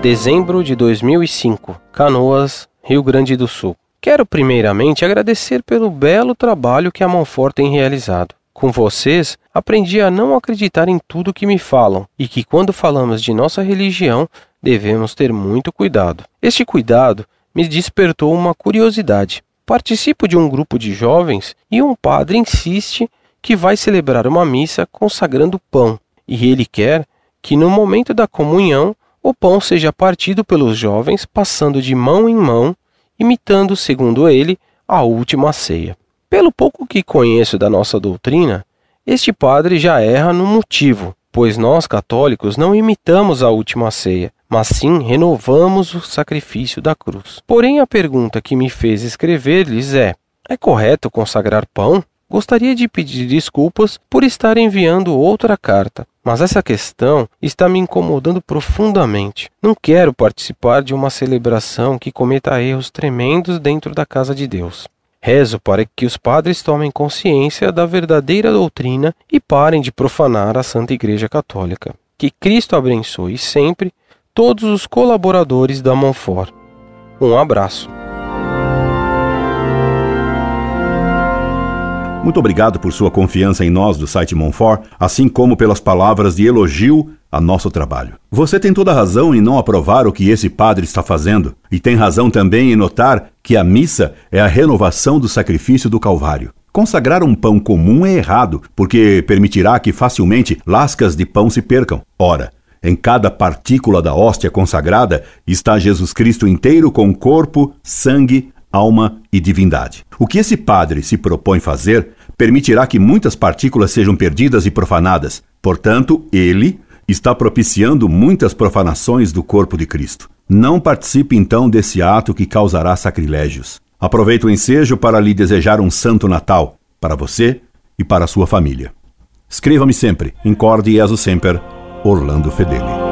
Dezembro de 2005, Canoas, Rio Grande do Sul. Quero primeiramente agradecer pelo belo trabalho que a Monfort tem realizado. Com vocês, aprendi a não acreditar em tudo que me falam e que quando falamos de nossa religião, devemos ter muito cuidado. Este cuidado me despertou uma curiosidade. Participo de um grupo de jovens e um padre insiste que vai celebrar uma missa consagrando pão, e ele quer que no momento da comunhão o pão seja partido pelos jovens passando de mão em mão, imitando, segundo ele, a última ceia. Pelo pouco que conheço da nossa doutrina, este padre já erra no motivo, pois nós católicos não imitamos a última ceia, mas sim renovamos o sacrifício da cruz. Porém, a pergunta que me fez escrever-lhes é: é correto consagrar pão? Gostaria de pedir desculpas por estar enviando outra carta, mas essa questão está me incomodando profundamente. Não quero participar de uma celebração que cometa erros tremendos dentro da casa de Deus. Rezo para que os padres tomem consciência da verdadeira doutrina e parem de profanar a Santa Igreja Católica. Que Cristo abençoe sempre todos os colaboradores da Monfort. Um abraço. Muito obrigado por sua confiança em nós do site Monfort, assim como pelas palavras de elogio a nosso trabalho. Você tem toda razão em não aprovar o que esse padre está fazendo, e tem razão também em notar que a missa é a renovação do sacrifício do Calvário. Consagrar um pão comum é errado, porque permitirá que facilmente lascas de pão se percam. Ora, em cada partícula da hóstia consagrada está Jesus Cristo inteiro com corpo, sangue, alma e divindade. O que esse padre se propõe fazer permitirá que muitas partículas sejam perdidas e profanadas. Portanto, ele está propiciando muitas profanações do corpo de Cristo. Não participe então desse ato que causará sacrilégios. Aproveito o ensejo para lhe desejar um santo Natal para você e para sua família. Escreva-me sempre. Incorde Jesus Semper, Orlando Fedeli.